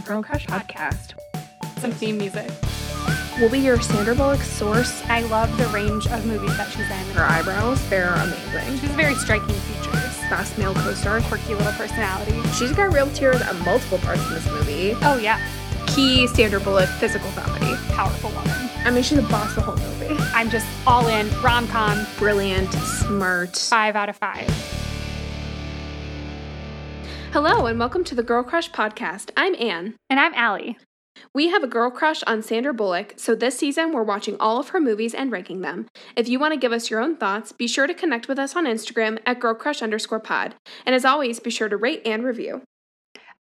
the Girl Crush podcast. Some theme music. We'll be your Sandra Bullock source. I love the range of movies that she's in. Her eyebrows, they're amazing. She's very striking features. Fast male co-star. Quirky little personality. She's got real tears at multiple parts in this movie. Oh yeah, Key Sandra Bullock physical comedy. powerful woman. I mean, she's a boss the whole movie. I'm just all in. Rom com, Brilliant, smart. five out of five. Hello, and welcome to the Girl Crush podcast. I'm Anne. And I'm Allie. We have a girl crush on Sandra Bullock, so this season we're watching all of her movies and ranking them. If you want to give us your own thoughts, be sure to connect with us on Instagram at girlcrush underscore pod. And as always, be sure to rate and review.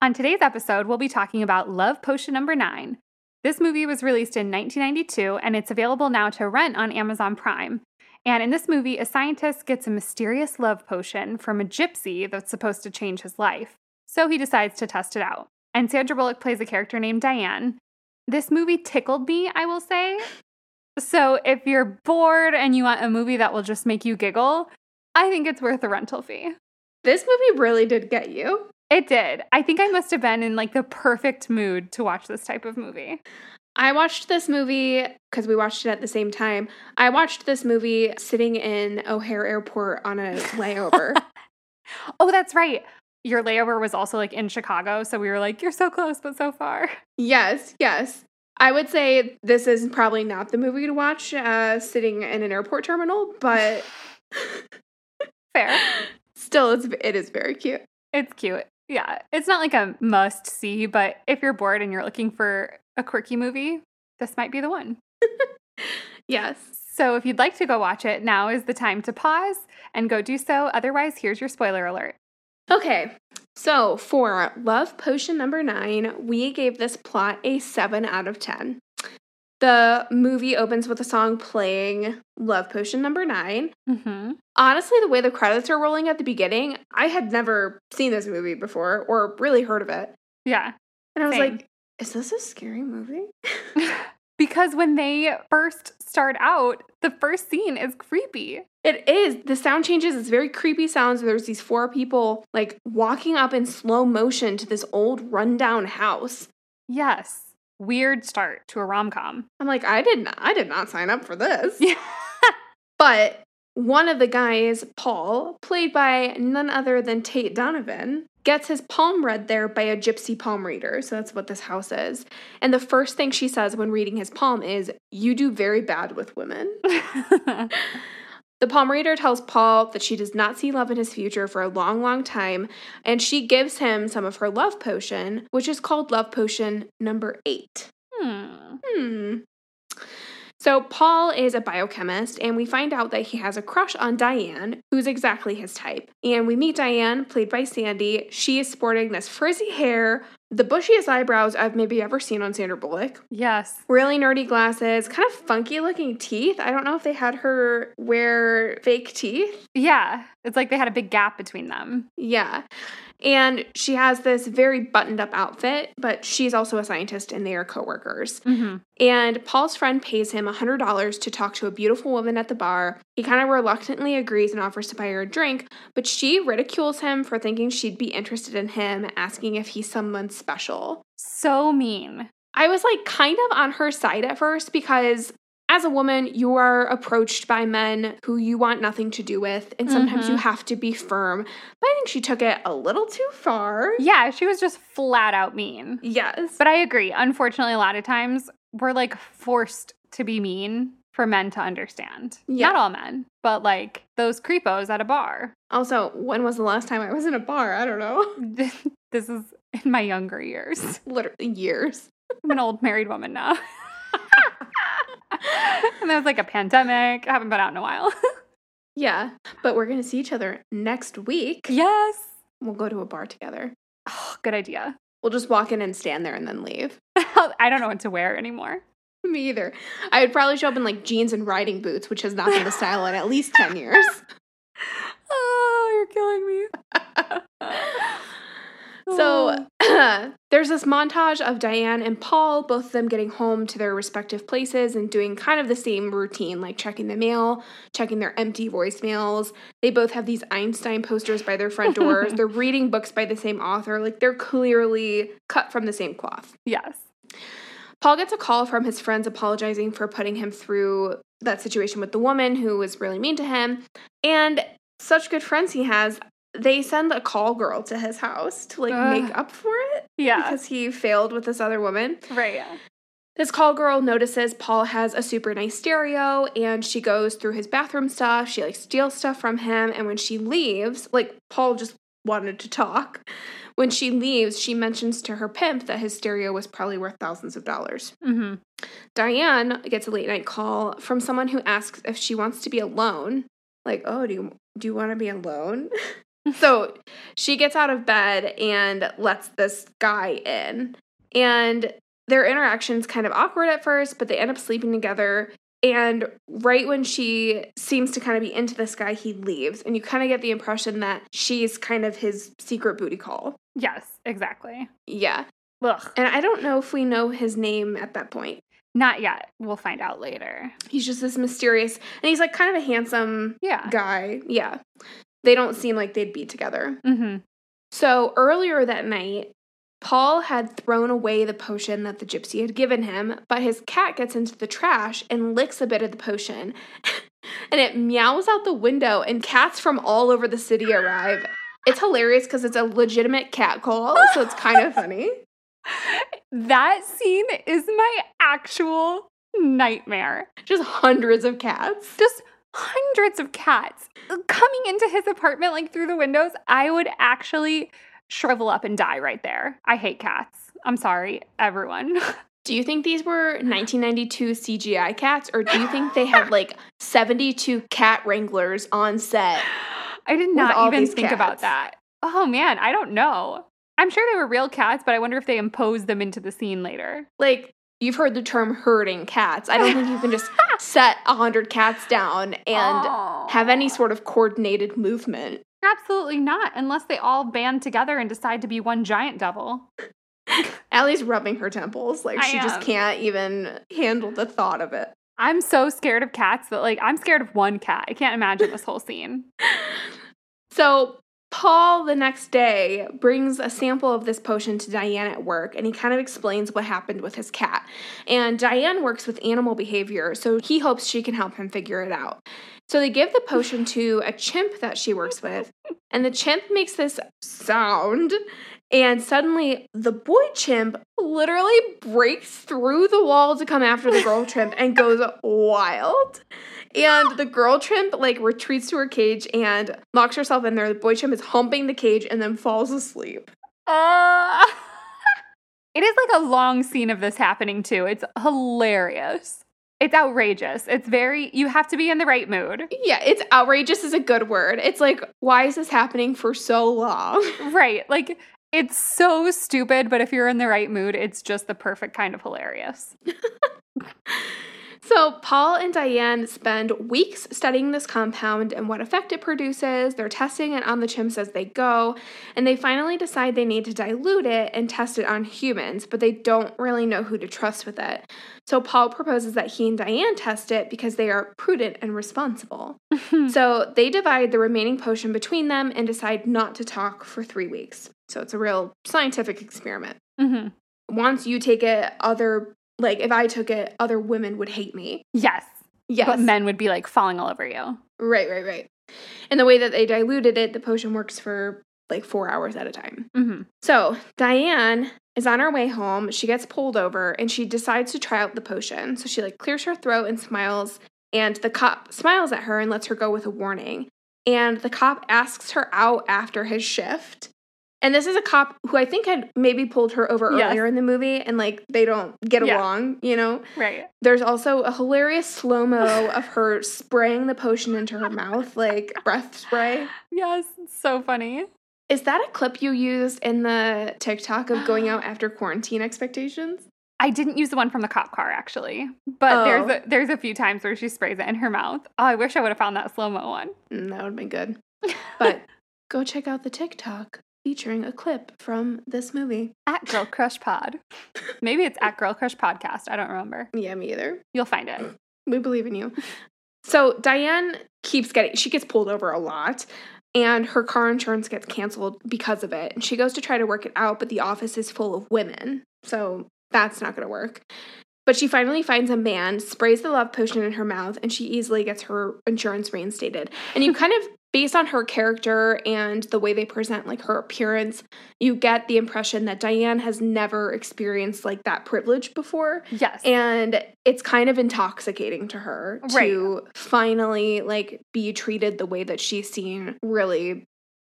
On today's episode, we'll be talking about Love Potion Number 9. This movie was released in 1992 and it's available now to rent on Amazon Prime. And in this movie, a scientist gets a mysterious love potion from a gypsy that's supposed to change his life. So he decides to test it out. And Sandra Bullock plays a character named Diane. This movie tickled me, I will say. So if you're bored and you want a movie that will just make you giggle, I think it's worth a rental fee. This movie really did get you. It did. I think I must have been in like the perfect mood to watch this type of movie. I watched this movie because we watched it at the same time. I watched this movie sitting in O'Hare Airport on a layover. Oh, that's right. Your layover was also like in Chicago. So we were like, you're so close, but so far. yes, yes. I would say this is probably not the movie to watch uh, sitting in an airport terminal, but Fair. still, it's, it is very cute. It's cute. Yeah. It's not like a must see, but if you're bored and you're looking for a quirky movie, this might be the one. Yes. So if you'd like to go watch it, now is the time to pause and go do so. Otherwise, here's your spoiler alert. Okay, so for Love Potion number nine, we gave this plot a 7 out of 10. The movie opens with a song playing Love Potion number nine. Mm-hmm. Honestly, the way the credits are rolling at the beginning, I had never seen this movie before or really heard of it. Yeah. And I was Same. like, is this a scary movie? because when they first start out, the first scene is creepy. It is. The sound changes. It's very creepy sounds. There's these four people like walking up in slow motion to this old rundown house. Yes. Weird start to a rom com. I'm like, I did not I did not sign up for this. Yeah. But one of the guys, Paul, played by none other than Tate Donovan, gets his palm read there by a gypsy palm reader. So that's what this house is. And the first thing she says when reading his palm is, You do very bad with women. The palm reader tells Paul that she does not see love in his future for a long, long time, and she gives him some of her love potion, which is called love potion number eight. hmm. Hmm. So, Paul is a biochemist, and we find out that he has a crush on Diane, who's exactly his type. And we meet Diane, played by Sandy. She is sporting this frizzy hair, the bushiest eyebrows I've maybe ever seen on Sandra Bullock, Yes. really nerdy glasses, kind of funky looking teeth. I don't know if they had her wear fake teeth. Yeah. It's like they had a big gap between them. Yeah. And she has this very buttoned up outfit, but she's also a scientist and they are coworkers. Mm-hmm. And Paul's friend pays him $100 to talk to a beautiful woman at the bar. He kind of reluctantly agrees and offers to buy her a drink, but she ridicules him for thinking she'd be interested in him, asking if he's someone special. So mean. I was like kind of on her side at first because as a woman, you are approached by men who you want nothing to do with, and sometimes Mhm. you have to be firm. But I think she took it a little too far. Yeah, she was just flat out mean. Yes. But I agree. Unfortunately, a lot of times we're like forced to be mean for men to understand. Yeah. Not all men, but like those creepos at a bar. Also, when was the last time I was in a bar? I don't know. this is in my younger years. Literally years. I'm an old married woman now. and there was like a pandemic. I haven't been out in a while. Yeah. But we're going to see each other next week. yes. We'll go to a bar together. Oh, good idea. We'll just walk in and stand there and then leave. I don't know what to wear anymore. Me either. I would probably show up in like jeans and riding boots, which has not been the style in at least 10 years. Oh, you're killing me. So there's this montage of Diane and Paul, both of them getting home to their respective places and doing kind of the same routine, like checking the mail, checking their empty voicemails. They both have these Einstein posters by their front doors. they're reading books by the same author. Like they're clearly cut from the same cloth. yes. Paul gets a call from his friends apologizing for putting him through that situation with the woman who was really mean to him. And such good friends he has, they send a call girl to his house to like Ugh. make up for it Yeah. because he failed with this other woman. right. Yeah. This call girl notices Paul has a super nice stereo and she goes through his bathroom stuff. She like steals stuff from him. And when she leaves, like Paul just wanted to talk. When she leaves, she mentions to her pimp that his stereo was probably worth thousands of dollars. Mm-hmm. Diane gets a late night call from someone who asks if she wants to be alone. Like, oh, do you do you want to be alone? so she gets out of bed and lets this guy in. And their interaction's kind of awkward at first, but they end up sleeping together. And right when she seems to kind of be into this guy, he leaves. And you kind of get the impression that she's kind of his secret booty call. Yes, exactly. Yeah. Ugh. And I don't know if we know his name at that point. Not yet. We'll find out later. He's just this mysterious, and he's like kind of a handsome Yeah. guy. Yeah. They don't seem like they'd be together. Mm-hmm. So earlier that night, Paul had thrown away the potion that the gypsy had given him, but his cat gets into the trash and licks a bit of the potion. and it meows out the window, and cats from all over the city arrive. It's hilarious because it's a legitimate cat call, so it's kind of funny. That scene is my actual nightmare. Just hundreds of cats. Just hundreds of cats coming into his apartment, like through the windows. I would actually shrivel up and die right there. I hate cats. I'm sorry, everyone. Do you think these were 1992 CGI cats, or do you think they had like 72 cat wranglers on set? I did not even think about that. Oh man, I don't know. I'm sure they were real cats, but I wonder if they imposed them into the scene later. Like, you've heard the term herding cats. I don't think you can just set 100 cats down and have any sort of coordinated movement. Absolutely not, unless they all band together and decide to be one giant devil. Allie's rubbing her temples. Like, I she just can't even handle the thought of it. I'm so scared of cats that like I'm scared of one cat. I can't imagine this whole scene. So Paul the next day brings a sample of this potion to Diane at work and he kind of explains what happened with his cat. And Diane works with animal behavior, so he hopes she can help him figure it out. So they give the potion to a chimp that she works with, and the chimp makes this sound. And suddenly, the boy chimp literally breaks through the wall to come after the girl chimp and goes wild. And the girl chimp like retreats to her cage and locks herself in there. The boy chimp is humping the cage and then falls asleep. Uh, it is like a long scene of this happening too. It's hilarious. It's outrageous. It's very you have to be in the right mood. Yeah, it's outrageous is a good word. It's like, why is this happening for so long? Right. Like it's so stupid, but if you're in the right mood, it's just the perfect kind of hilarious. So, Paul and Diane spend weeks studying this compound and what effect it produces. They're testing it on the chimps as they go, and they finally decide they need to dilute it and test it on humans, but they don't really know who to trust with it. So, Paul proposes that he and Diane test it because they are prudent and responsible. so, they divide the remaining potion between them and decide not to talk for three weeks. So, it's a real scientific experiment. hmm Once you take it, other like if I took it, other women would hate me. Yes. Yes. But men would be like falling all over you. Right, right, right. And the way that they diluted it, the potion works for like four hours at a time. hmm So Diane is on her way home. She gets pulled over and she decides to try out the potion. So she like clears her throat and smiles. And the cop smiles at her and lets her go with a warning. And the cop asks her out after his shift. And this is a cop who I think had maybe pulled her over Yes. earlier in the movie and like they don't get Yeah. along, you know? Right. There's also a hilarious slow mo of her spraying the potion into her mouth, like breath spray. Yes. It's so funny. Is that a clip you used in the TikTok of going out after quarantine expectations? I didn't use the one from the cop car actually, but Oh. there's a, there's a few times where she sprays it in her mouth. Oh, I wish I would have found that slow mo one. Mm, that would have been good. But go check out the TikTok featuring a clip from this movie. At Girl Crush Pod. Maybe it's at Girl Crush Podcast. I don't remember. Yeah, me either. You'll find it. We believe in you. So Diane keeps getting, she gets pulled over a lot and her car insurance gets canceled because of it. And she goes to try to work it out, but the office is full of women. So that's not going to work. But she finally finds a man, sprays the love potion in her mouth, and she easily gets her insurance reinstated. And you kind of, based on her character and the way they present, like her appearance, you get the impression that Diane has never experienced like that privilege before. Yes. And it's kind of intoxicating to her to finally like be treated the way that she's seen really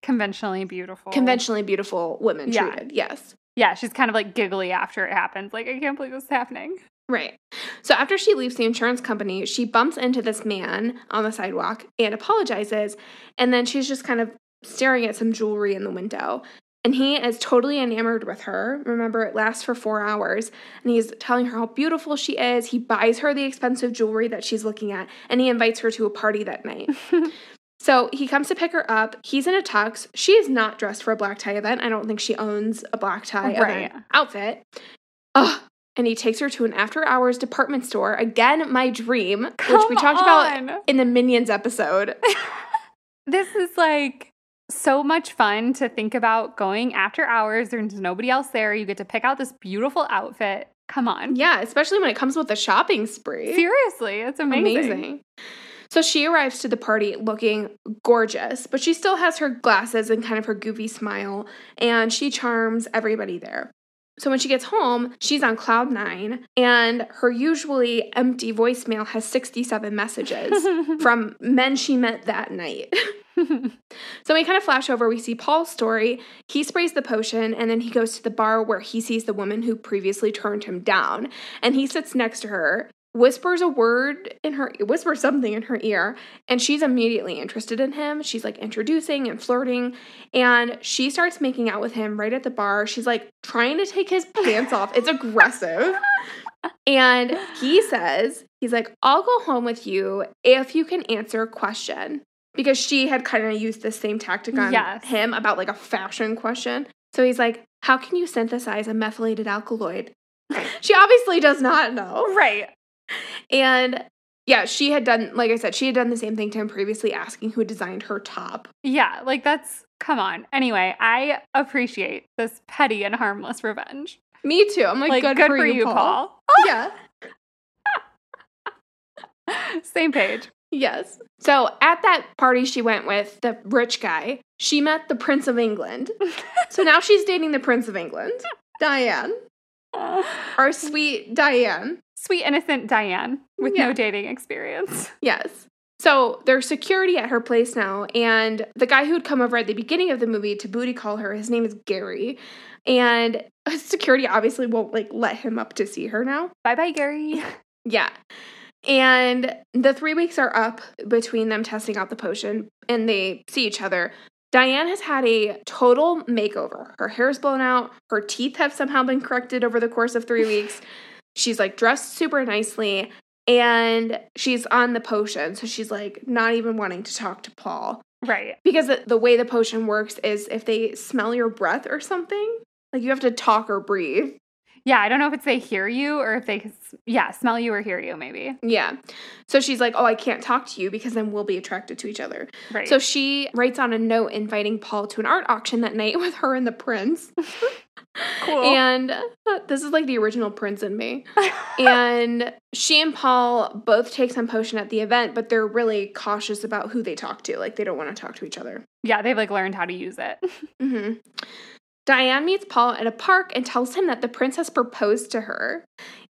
Conventionally beautiful. conventionally beautiful women Yeah. treated. Yes. Yeah, she's kind of like giggly after it happens. Like, I can't believe this is happening. Right. So after she leaves the insurance company, she bumps into this man on the sidewalk and apologizes. And then she's just kind of staring at some jewelry in the window. And he is totally enamored with her. Remember, it lasts for four hours. And he's telling her how beautiful she is. He buys her the expensive jewelry that she's looking at. And he invites her to a party that night. So he comes to pick her up. He's in a tux. She is not dressed for a black tie event. I don't think she owns a black tie Right. outfit. Ugh. And he takes her to an after hours department store. Again, my dream, which we Come talked about in the Minions episode. This is like so much fun to think about going after hours. There's nobody else there. You get to pick out this beautiful outfit. Come on. yeah, especially when it comes with a shopping spree. Seriously, it's amazing. So she arrives to the party looking gorgeous, but she still has her glasses and kind of her goofy smile, and she charms everybody there. So when she gets home, she's on cloud nine, and her usually empty voicemail has 67 messages from men she met that night. So we kind of flash over, we see Paul's story. He sprays the potion, and then he goes to the bar where he sees the woman who previously turned him down. And he sits next to her, whispers a word in her whispers something in her ear, and she's immediately interested in him. She's like introducing and flirting, and she starts making out with him right at the bar. She's like trying to take his pants off. It's aggressive. And he says, he's like, I'll go home with you if you can answer a question. Because she had kind of used the same tactic on Yes. him about like a fashion question. So he's like, How can you synthesize a methylated alkaloid? she obviously does not know. right. And yeah, she had done, like I said, she had done the same thing to him previously, asking who designed her top. Yeah, like that's come on. Anyway, I appreciate this petty and harmless revenge. Me too. I'm like, Like, good, for, you, Paul. Oh Yeah. Same page. Yes. So at that party she went with, the rich guy, she met the Prince of England. so now she's dating the Prince of England, Diane, our sweet Diane. Sweet innocent Diane with Yeah. no dating experience. Yes. So there's security at her place now, and the guy who'd come over at the beginning of the movie to booty call her, his name is Gary. And security obviously won't like let him up to see her now. Bye bye, Gary. Yeah. And the three weeks are up between them testing out the potion and they see each other. Diane has had a total makeover. Her hair's blown out, her teeth have somehow been corrected over the course of three weeks. She's like dressed super nicely and she's on the potion. So she's like not even wanting to talk to Paul. Right. Because the, way the potion works is if they smell your breath or something, like you have to talk or breathe. Yeah, I don't know if it's they hear you or if they, yeah, smell you or hear you, maybe. Yeah. So she's like, Oh, I can't talk to you because then we'll be attracted to each other. Right. So she writes on a note inviting Paul to an art auction that night with her and the prince. cool. And uh, this is like the original Prince and Me. and she and Paul both take some potion at the event, but they're really cautious about who they talk to. Like they don't want to talk to each other. yeah, they've like learned how to use it. hmm Diane meets Paul at a park and tells him that the prince has proposed to her.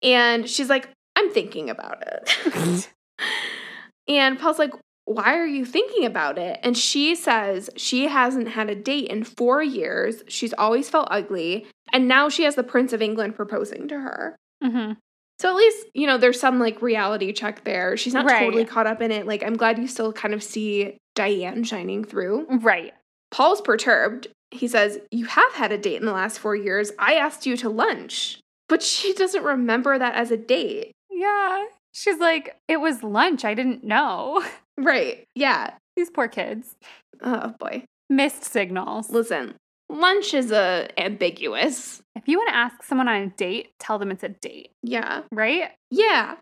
And she's like, I'm thinking about it. and Paul's like, Why are you thinking about it? And she says she hasn't had a date in four years. She's always felt ugly. And now she has the Prince of England proposing to her. hmm So at least, you know, there's some like reality check there. She's not Right. totally caught up in it. Like, I'm glad you still kind of see Diane shining through. Right. Paul's perturbed. He says, You have had a date in the last four years. I asked you to lunch. But she doesn't remember that as a date. Yeah. She's like, it was lunch. I didn't know. Right. Yeah. These poor kids. Oh boy. Missed signals. Listen, lunch is a ambiguous. If you want to ask someone on a date, tell them it's a date, Yeah. right? Yeah.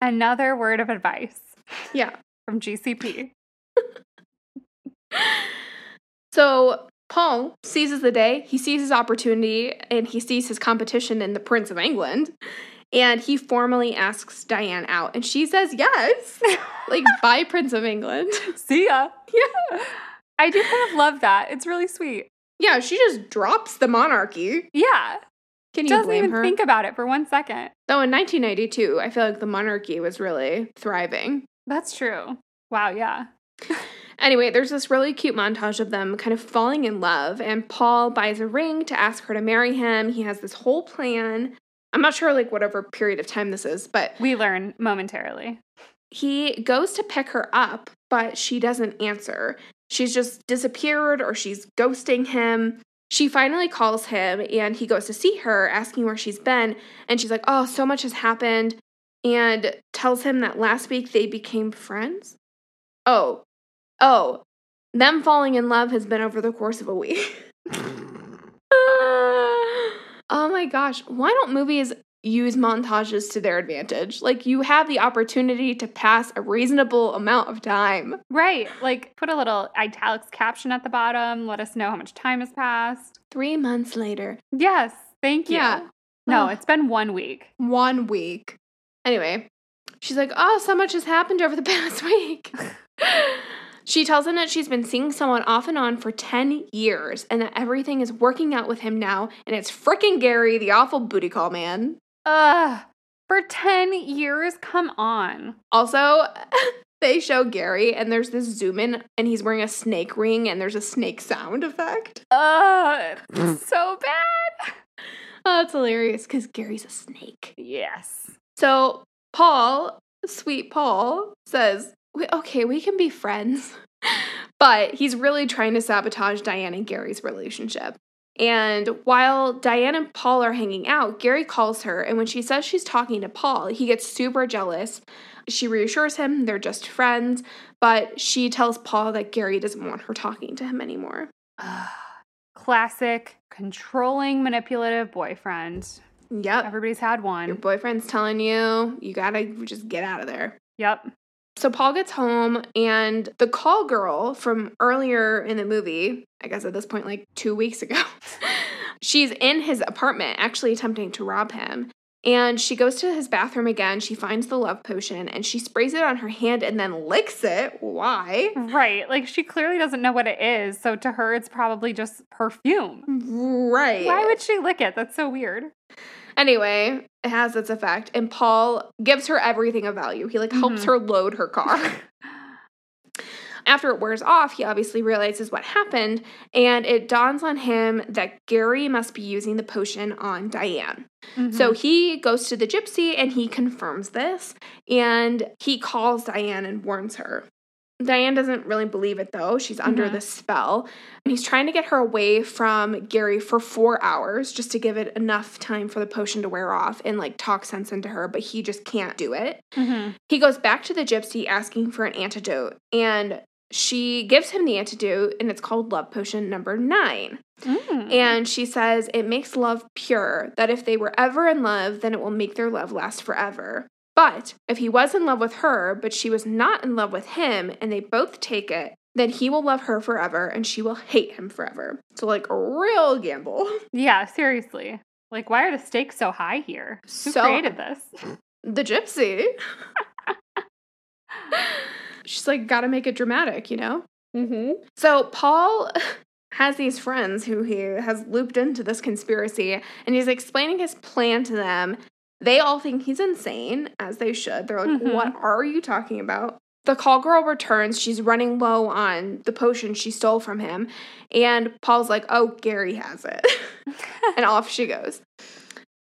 Another word of advice Yeah. from GCP. So Paul seizes the day, he sees his opportunity, and he sees his competition in the Prince of England. And he formally asks Diane out, and she says yes. like, bye, Prince of England. See ya. Yeah. I do kind of love that. It's really sweet. Yeah, she just drops the monarchy. Yeah. Can you Doesn't even her? think about it for one second. Though in 1992, I feel like the monarchy was really thriving. That's true. Wow, yeah. Anyway, there's this really cute montage of them kind of falling in love, and Paul buys a ring to ask her to marry him. He has this whole plan. I'm not sure, like, whatever period of time this is, but We learn momentarily. he goes to pick her up, but she doesn't answer. She's just disappeared or she's ghosting him. She finally calls him and he goes to see her, asking where she's been. And she's like, Oh, so much has happened. And tells him that last week they became friends. Oh, oh, them falling in love has been over the course of a week. oh my gosh. Why don't movies use montages to their advantage? Like, you have the opportunity to pass a reasonable amount of time. Right. Like put a little italics caption at the bottom. Let us know how much time has passed. Three months later. Yes. Thank you. Yeah. No, Oh. it's been one week. One week. Anyway, she's like, Oh, so much has happened over the past week. she tells him that she's been seeing someone off and on for 10 years and that everything is working out with him now. And it's frickin' Gary, the awful booty call man. Ugh. For 10 years? Come on. Also, they show Gary and there's this zoom in and he's wearing a snake ring and there's a snake sound effect. Ugh. so bad. Oh, it's hilarious because Gary's a snake. Yes. So Paul, sweet Paul, says, "We- okay, we can be friends. But he's really trying to sabotage Diane and Gary's relationship. And while Diane and Paul are hanging out, Gary calls her, and when she says she's talking to Paul, he gets super jealous. She reassures him they're just friends, but she tells Paul that Gary doesn't want her talking to him anymore. Classic controlling, manipulative boyfriend. Yep. Everybody's had one. Your boyfriend's telling you, you gotta just get out of there. Yep. So Paul gets home, and the call girl from earlier in the movie, I guess at this point, like two weeks ago, she's in his apartment, actually attempting to rob him. And she goes to his bathroom again. She finds the love potion and she sprays it on her hand and then licks it. Why? Right. Like she clearly doesn't know what it is. So to her, it's probably just perfume. Right. Why would she lick it? That's so weird. Anyway, it has its effect. And Paul gives her everything of value. He like helps Mhm. her load her car. After it wears off, he obviously realizes what happened, and it dawns on him that Gary must be using the potion on Diane. So Mhm. he goes to the gypsy and he confirms this, and he calls Diane and warns her. Diane doesn't really believe it though. She's under Mhm. the spell. And he's trying to get her away from Gary for four hours just to give it enough time for the potion to wear off and like talk sense into her, but he just can't do it. Mhm. He goes back to the gypsy asking for an antidote, and she gives him the antidote, and it's called Love Potion number nine. Mm. And she says it makes love pure, that if they were ever in love, then it will make their love last forever. But if he was in love with her, but she was not in love with him, and they both take it, then he will love her forever and she will hate him forever. So, like, a real gamble. Yeah, seriously. Like, why are the stakes so high here? Who So- created this? The gypsy. She's like, gotta make it dramatic, you know? Mm-hmm. So Paul has these friends who he has looped into this conspiracy, and he's explaining his plan to them. They all think he's insane, as they should. They're like, Mhm. What are you talking about? The call girl returns. She's running low on the potion she stole from him. And Paul's like, Oh, Gary has it. and off she goes.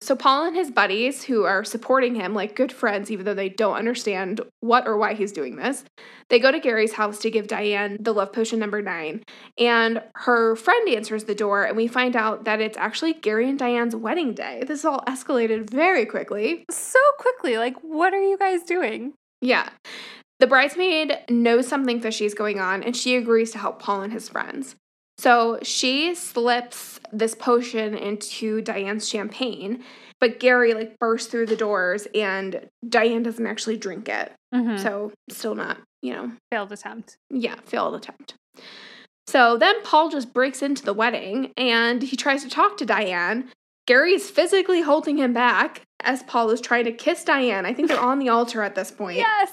So Paul and his buddies, who are supporting him like good friends, even though they don't understand what or why he's doing this, they go to Gary's house to give Diane the love potion number nine. And her friend answers the door, and we find out that it's actually Gary and Diane's wedding day. This all escalated very quickly. so quickly. Like, what are you guys doing? Yeah. The bridesmaid knows something fishy is going on, and she agrees to help Paul and his friends. So she slips this potion into Diane's champagne, but Gary like bursts through the doors and Diane doesn't actually drink it. Mhm. So still not, you know, Failed attempt. yeah, failed attempt. So then Paul just breaks into the wedding and he tries to talk to Diane. Gary is physically holding him back as Paul is trying to kiss Diane. I think they're on the altar at this point. Yes.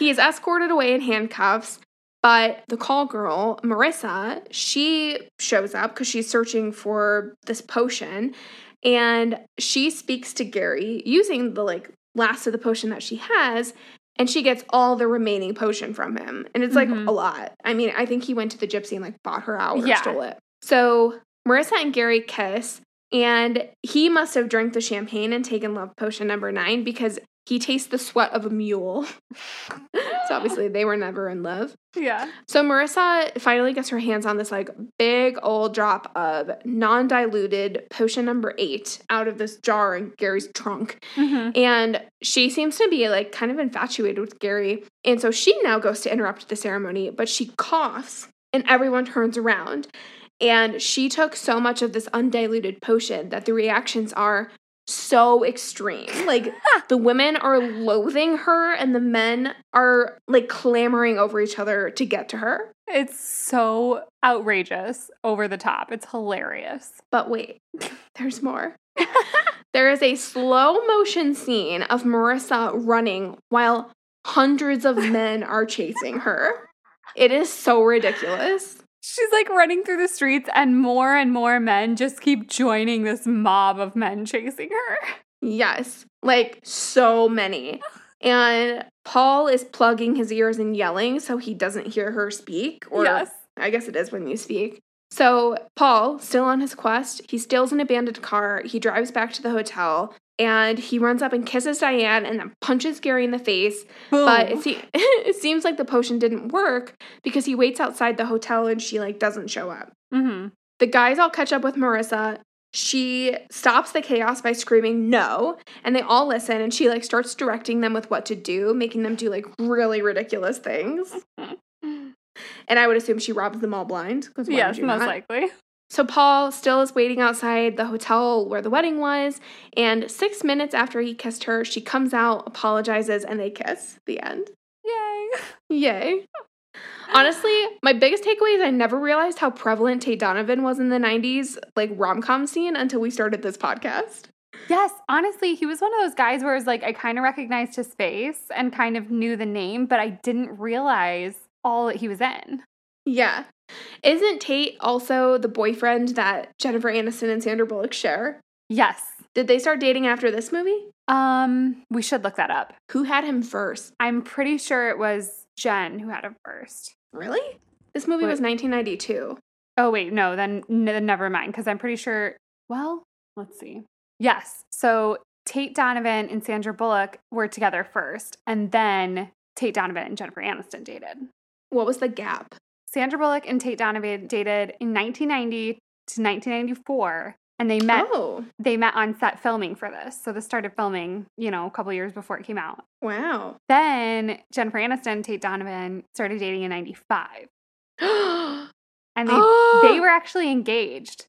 He is escorted away in handcuffs, but the call girl, Marissa, she shows up because she's searching for this potion and she speaks to Gary using the like last of the potion that she has and she gets all the remaining potion from him. And it's like Mhm. a lot. I mean, I think he went to the gypsy and like bought her out or Yeah. stole it. So Marissa and Gary kiss and he must have drank the champagne and taken love potion number nine because he tastes the sweat of a mule. so obviously they were never in love. Yeah. So Marissa finally gets her hands on this like big old drop of non-diluted potion number eight out of this jar in Gary's trunk. hmm And she seems to be like kind of infatuated with Gary. And so she now goes to interrupt the ceremony, but she coughs and everyone turns around. And she took so much of this undiluted potion that the reactions are so extreme. Like ah. the women are loathing her and the men are like clamoring over each other to get to her. It's so outrageous, over the top. It's hilarious. But wait, there's more. there is a slow motion scene of Marissa running while hundreds of men are chasing her. It is so ridiculous. She's like running through the streets, and more and more men just keep joining this mob of men chasing her. Yes, like so many. And Paul is plugging his ears and yelling so he doesn't hear her speak. Or yes. I guess it is when you speak. So, Paul, still on his quest, he steals an abandoned car. He drives back to the hotel and he runs up and kisses Diane and then punches Gary in the face. But it, se- it seems like the potion didn't work because he waits outside the hotel and she like doesn't show up. hmm The guys all catch up with Marissa. She stops the chaos by screaming no, and they all listen and she like starts directing them with what to do, making them do like really ridiculous things. And I would assume she robs them all blind. Yes, most not? likely. So Paul still is waiting outside the hotel where the wedding was, and six minutes after he kissed her, she comes out, apologizes, and they kiss. The end. Yay. Yay. Honestly, my biggest takeaway is I never realized how prevalent Tate Donovan was in the 90s, like rom com scene, until we started this podcast. Yes, honestly, he was one of those guys where it's like I kind of recognized his face and kind of knew the name, but I didn't realize all that he was in. Yeah. Isn't Tate also the boyfriend that Jennifer Aniston and Sandra Bullock share? Yes. Did they start dating after this movie? Um, we should look that up. Who had him first? I'm pretty sure it was Jen who had him first. Really? This movie What- was 1992. Oh wait, no, then n- never mind because I'm pretty sure. Well, let's see. Yes, so Tate Donovan and Sandra Bullock were together first, and then Tate Donovan and Jennifer Aniston dated. What was the gap? Sandra Bullock and Tate Donovan dated in 1990 to 1994, and they met. Oh, They met on set filming for this. So this started filming, you know, a couple years before it came out. wow. Then Jennifer Aniston and Tate Donovan started dating in 95. And they they oh. were actually engaged.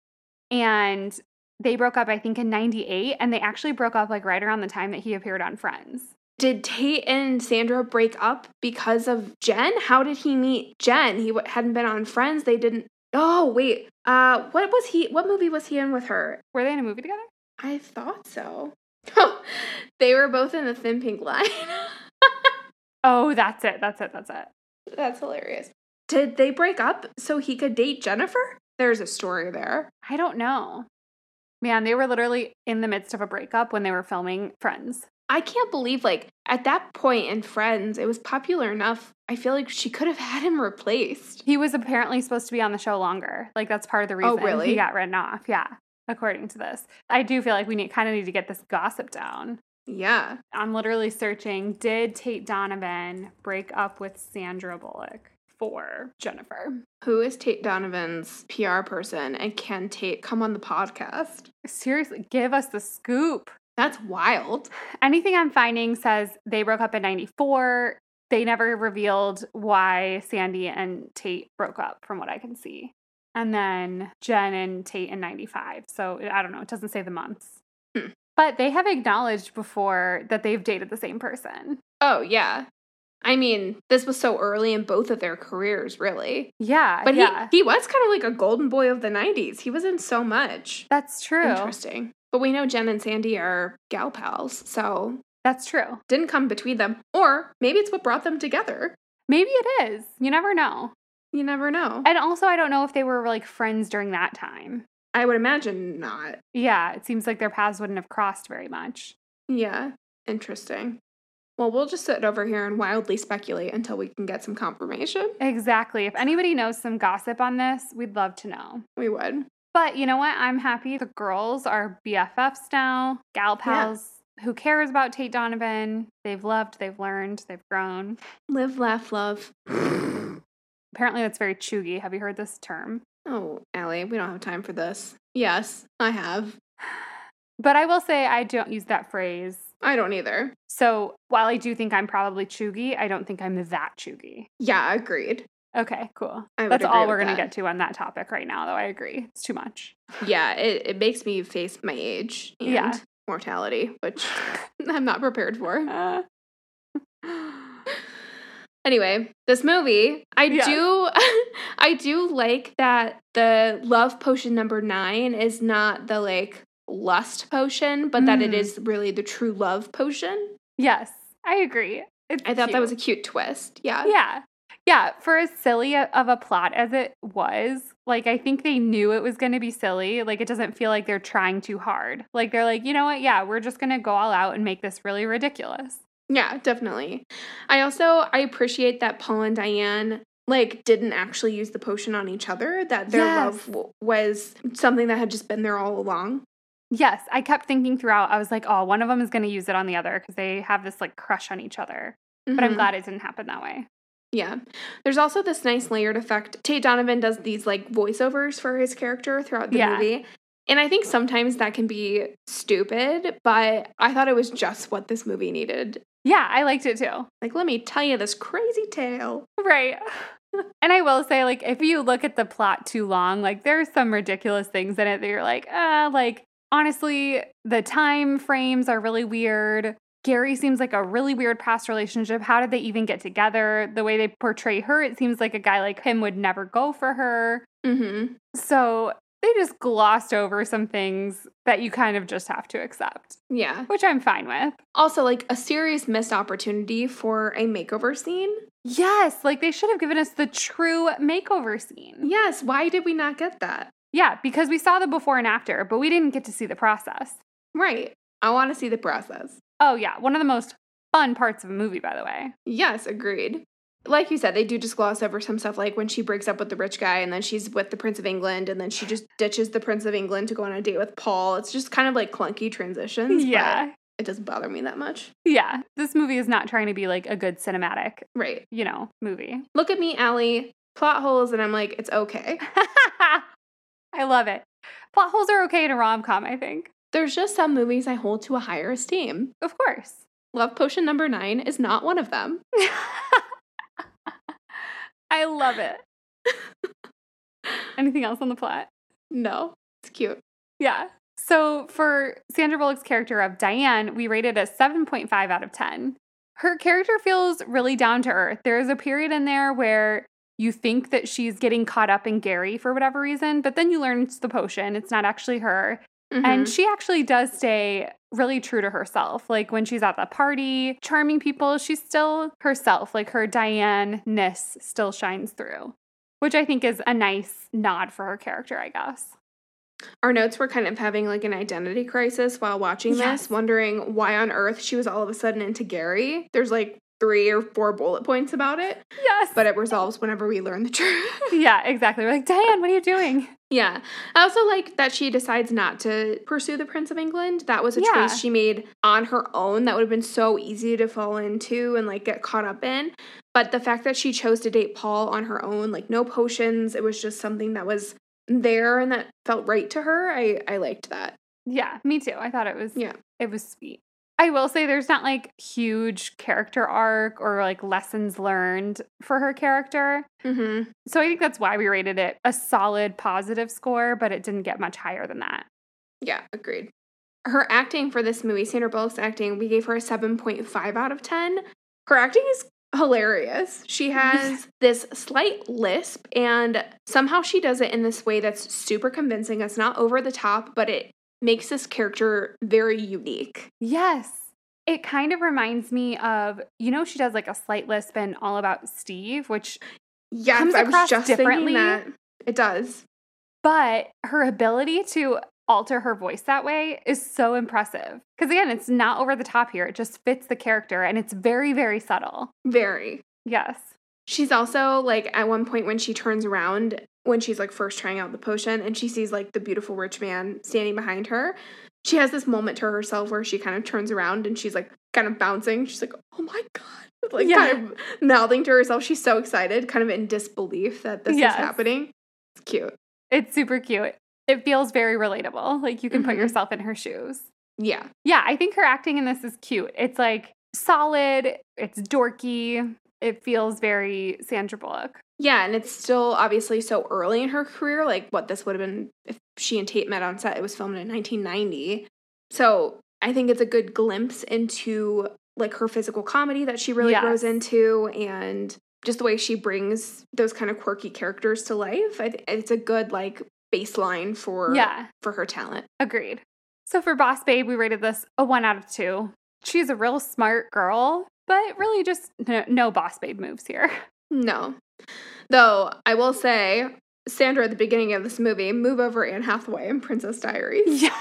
And they broke up, I think, in 98. And they actually broke up like right around the time that he appeared on Friends. Did Tate and Sandra break up because of Jen? How did he meet Jen? He w- hadn't been on Friends. They didn't. Oh wait. Uh, what was he? What movie was he in with her? Were they in a movie together? I thought so. they were both in the Thin Pink Line. Oh, that's it. That's it. That's it. That's hilarious. Did they break up so he could date Jennifer? There's a story there. I don't know. Man, they were literally in the midst of a breakup when they were filming Friends. I can't believe, like, at that point in Friends, it was popular enough. I feel like she could have had him replaced. He was apparently supposed to be on the show longer. Like that's part of the Oh, reason really? he got written off. Yeah, according to this. I do feel like we need kind of need to get this gossip down. Yeah. I'm literally searching. Did Tate Donovan break up with Sandra Bullock for Jennifer? Who is Tate Donovan's PR person? And can Tate come on the podcast? Seriously, give us the scoop. That's wild. Anything I'm finding says they broke up in 94. They never revealed why Sandy and Tate broke up, from what I can see. and then Jen and Tate in 95. So I don't know, it doesn't say the months. Hmm. But they have acknowledged before that they've dated the same person. Oh, yeah. I mean, this was so early in both of their careers, really. Yeah. But yeah. he, he was kind of like a golden boy of the 90s. He was in so much. That's true. Interesting. But we know Jen and Sandy are gal pals, so That's true. didn't come between them. Or maybe it's what brought them together. Maybe it is. You never know. You never know. And also, I don't know if they were like friends during that time. I would imagine not. Yeah, it seems like their paths wouldn't have crossed very much. Yeah, interesting. Well, we'll just sit over here and wildly speculate until we can get some confirmation. Exactly. If anybody knows some gossip on this, we'd love to know. We would. But you know what? I'm happy the girls are BFFs now, gal pals. Who cares about Tate Donovan? They've loved, they've learned, they've grown. Live, laugh, love. Apparently, that's very cheugy. Have you heard this term? Oh, Allie, we don't have time for this. Yes, I have. But I will say I don't use that phrase. I don't either. So while I do think I'm probably cheugy, I don't think I'm that cheugy. Yeah, agreed. Okay, cool. That's all we're going to get to on that topic right now, though. I agree. It's too much. Yeah, it, it makes me face my age and Yeah. mortality, which I'm not prepared for. Uh, Anyway, this movie, I Yeah. do I do like that the love potion number 9 is not the like lust potion, but that it Mm. really the true love potion. yes, I agree. It's I thought that was a cute twist. Yeah. Yeah. Yeah, for as silly of a plot as it was, like I think they knew it was going to be silly. Like it doesn't feel like they're trying too hard. Like they're like, "You know what? Yeah, we're just going to go all out and make this really ridiculous." Yeah, definitely. I also I appreciate that Paul and Diane like didn't actually use the potion on each other that their Yes. love w- was something that had just been there all along. Yes, I kept thinking throughout. I was like, "Oh, one of them is going to use it on the other because they have this like crush on each other." But I'm Mhm. glad it didn't happen that way. Yeah. There's also this nice layered effect. Tate Donovan does these like voiceovers for his character throughout the Yeah. movie. And I think sometimes that can be stupid, but I thought it was just what this movie needed. Yeah, I liked it too. Like, let me tell you this crazy tale. Right. and I will say, like, if you look at the plot too long, like, there's some ridiculous things in it that you're like, uh, like, honestly, the time frames are really weird. Gary seems like a really weird past relationship. How did they even get together? The way they portray her, it seems like a guy like him would never go for her. Mm-hmm. So they just glossed over some things that you kind of just have to accept, Yeah. which I'm fine with. Also, like a serious missed opportunity for a makeover scene. Yes, like they should have given us the true makeover scene. Yes. Why did we not get that? Yeah, because we saw the before and after, but we didn't get to see the process. Right. I want to see the process. Oh, yeah, one of the most fun parts of a movie, by the way. Yes, agreed. Like you said, they do just gloss over some stuff like when she breaks up with the rich guy and then she's with the Prince of England and then she just ditches the Prince of England to go on a date with Paul. It's just kind of like clunky transitions. but Yeah. it doesn't bother me that much. Yeah, this movie is not trying to be like a good cinematic, Right. you know, movie. Look at me, Allie. Plot holes, and I'm like, it's okay. I love it. Plot holes are okay in a rom com, I think. There's just some movies I hold to a higher esteem. Of course. Love Potion number nine is not one of them. I love it. Anything else on the plot? No, it's cute. Yeah. So for Sandra Bullock's character of Diane, we rated a 7.5 out of 10. Her character feels really down to earth. There is a period in there where you think that she's getting caught up in Gary for whatever reason, but then you learn it's the potion. It's not actually her. Mhm. And she actually does stay really true to herself. Like when she's at the party, charming people, she's still herself. Like her Diane ness still shines through, which I think is a nice nod for her character, I guess. our notes were kind of having like an identity crisis while watching Yes. this, wondering why on earth she was all of a sudden into Gary. There's like three or four bullet points about it, Yes. but it resolves whenever we learn the truth. yeah, exactly. We're like, Diane, what are you doing? yeah. I also like that she decides not to pursue the Prince of England. That was a Yeah. choice she made on her own that would have been so easy to fall into and like get caught up in. But the fact that she chose to date Paul on her own, like no potions, it was just something that was there and that felt right to her. I I liked that. Yeah, me too. I thought it was Yeah. it was sweet. I will say there's not like huge character arc or like lessons learned for her character. Mm-hmm. So I think that's why we rated it a solid positive score, but it didn't get much higher than that. Yeah, agreed. Her acting for this movie, Sandra Bullock's acting, we gave her a 7.5 out of 10. Her acting is hilarious. She has this slight lisp, and somehow she does it in this way that's super convincing. It's not over the top, but it makes this character very unique. Yes. It kind of reminds me of, you know, she does like a slight lisp in All About Steve, which, Yes, Comes I was across just differently. that. It does. but her ability to alter her voice that way is so impressive. Because again, it's not over the top here. It just fits the character and it's very, very subtle. Very. Yes. She's also like at one point when she turns around when she's like first trying out the potion and she sees like the beautiful rich man standing behind her. She has this moment to herself where she kind of turns around and she's like kind of bouncing. She's like, "Oh my god!" Like Yeah. kind of mouthing to herself. She's so excited, kind of in disbelief that this Yes. is happening. It's cute. It's super cute. It feels very relatable. Like you can put Mhm. yourself in her shoes. Yeah, Yeah, I think her acting in this is cute. It's like solid, it's dorky, it feels very Sandra Bullock. Yeah, and it's still obviously so early in her career. Like what this would have been if she and Tate met on set. It was filmed in 1990, so I think it's a good glimpse into like her physical comedy that she really Yes. grows into, and just the way she brings those kind of quirky characters to life. I think it's a good like baseline for Yeah, for her talent. agreed. So for Boss Babe, we rated this a one out of two. She's a real smart girl, but really just no, no Boss Babe moves here. No, though I will say. Sandra at the beginning of this movie, move over Anne Hathaway and Princess Diaries. Yeah,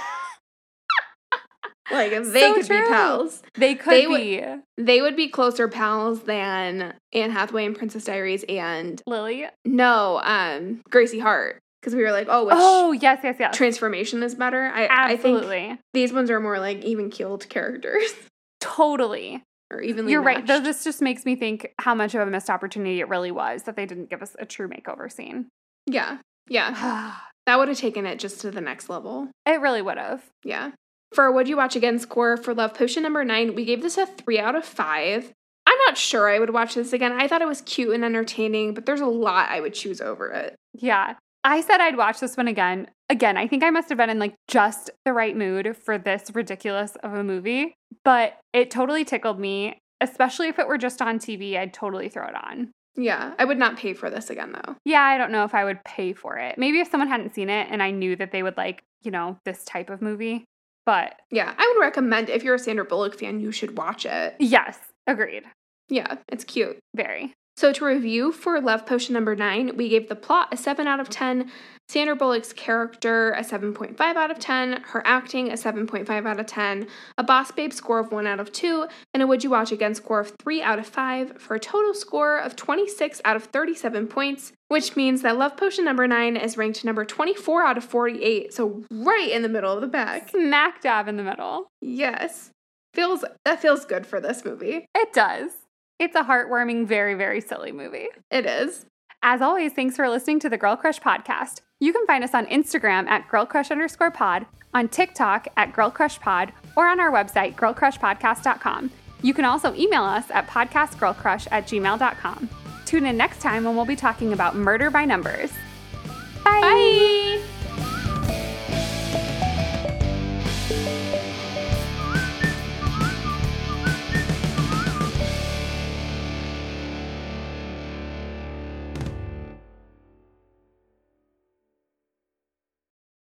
Like they So could true. be pals. they could They would- be They would be closer pals than Anne Hathaway and Princess Diaries and Lily. no, um, Gracie Hart. Because we were like, oh, which oh yes, yes, yes. transformation is better? I, I think Absolutely, these ones are more like even keeled characters totally. Or evenly. You're right. Though this just makes me think how much of a missed opportunity it really was that they didn't give us a true makeover scene. Yeah, yeah, that would have taken it just to the next level. it really would have. Yeah. For Would You Watch Again score for Love Potion number nine, we gave this a three out of five. I'm not sure I would watch this again. I thought it was cute and entertaining, but there's a lot I would choose over it. Yeah. I said I'd watch this one again. Again, I think I must have been in like just the right mood for this ridiculous of a movie, but it totally tickled me, especially if it were just on TV. I'd totally throw it on. Yeah, I would not pay for this again though. Yeah, I don't know if I would pay for it. Maybe if someone hadn't seen it and I knew that they would like, you know, this type of movie. But Yeah, I would recommend if you're a Sandra Bullock fan, you should watch it. yes, agreed. Yeah, it's cute. Very. So to review for Love Potion number nine, we gave the plot a 7 out of 10, Sandra Bullock's character a 7.5 out of 10, her acting a 7.5 out of 10, a Boss Babe score of 1 out of 2, and a Would You Watch Again score of 3 out of 5 for a total score of 26 out of 37 points, which means that Love Potion number 9 is ranked number 24 out of 48, so right in the middle of the pack. Smack dab in the middle. Yes. Feels that feels good for this movie. It does. It's a heartwarming, very, very silly movie. It is. As always, thanks for listening to the Girl Crush podcast. You can find us on Instagram at Girl Crush underscore pod, on TikTok at Girl Crush Pod, or on our website, girlcrushpodcast.com. You can also email us at podcastgirlcrush at gmail.com. Tune in next time when we'll be talking about murder by numbers. Bye. Bye.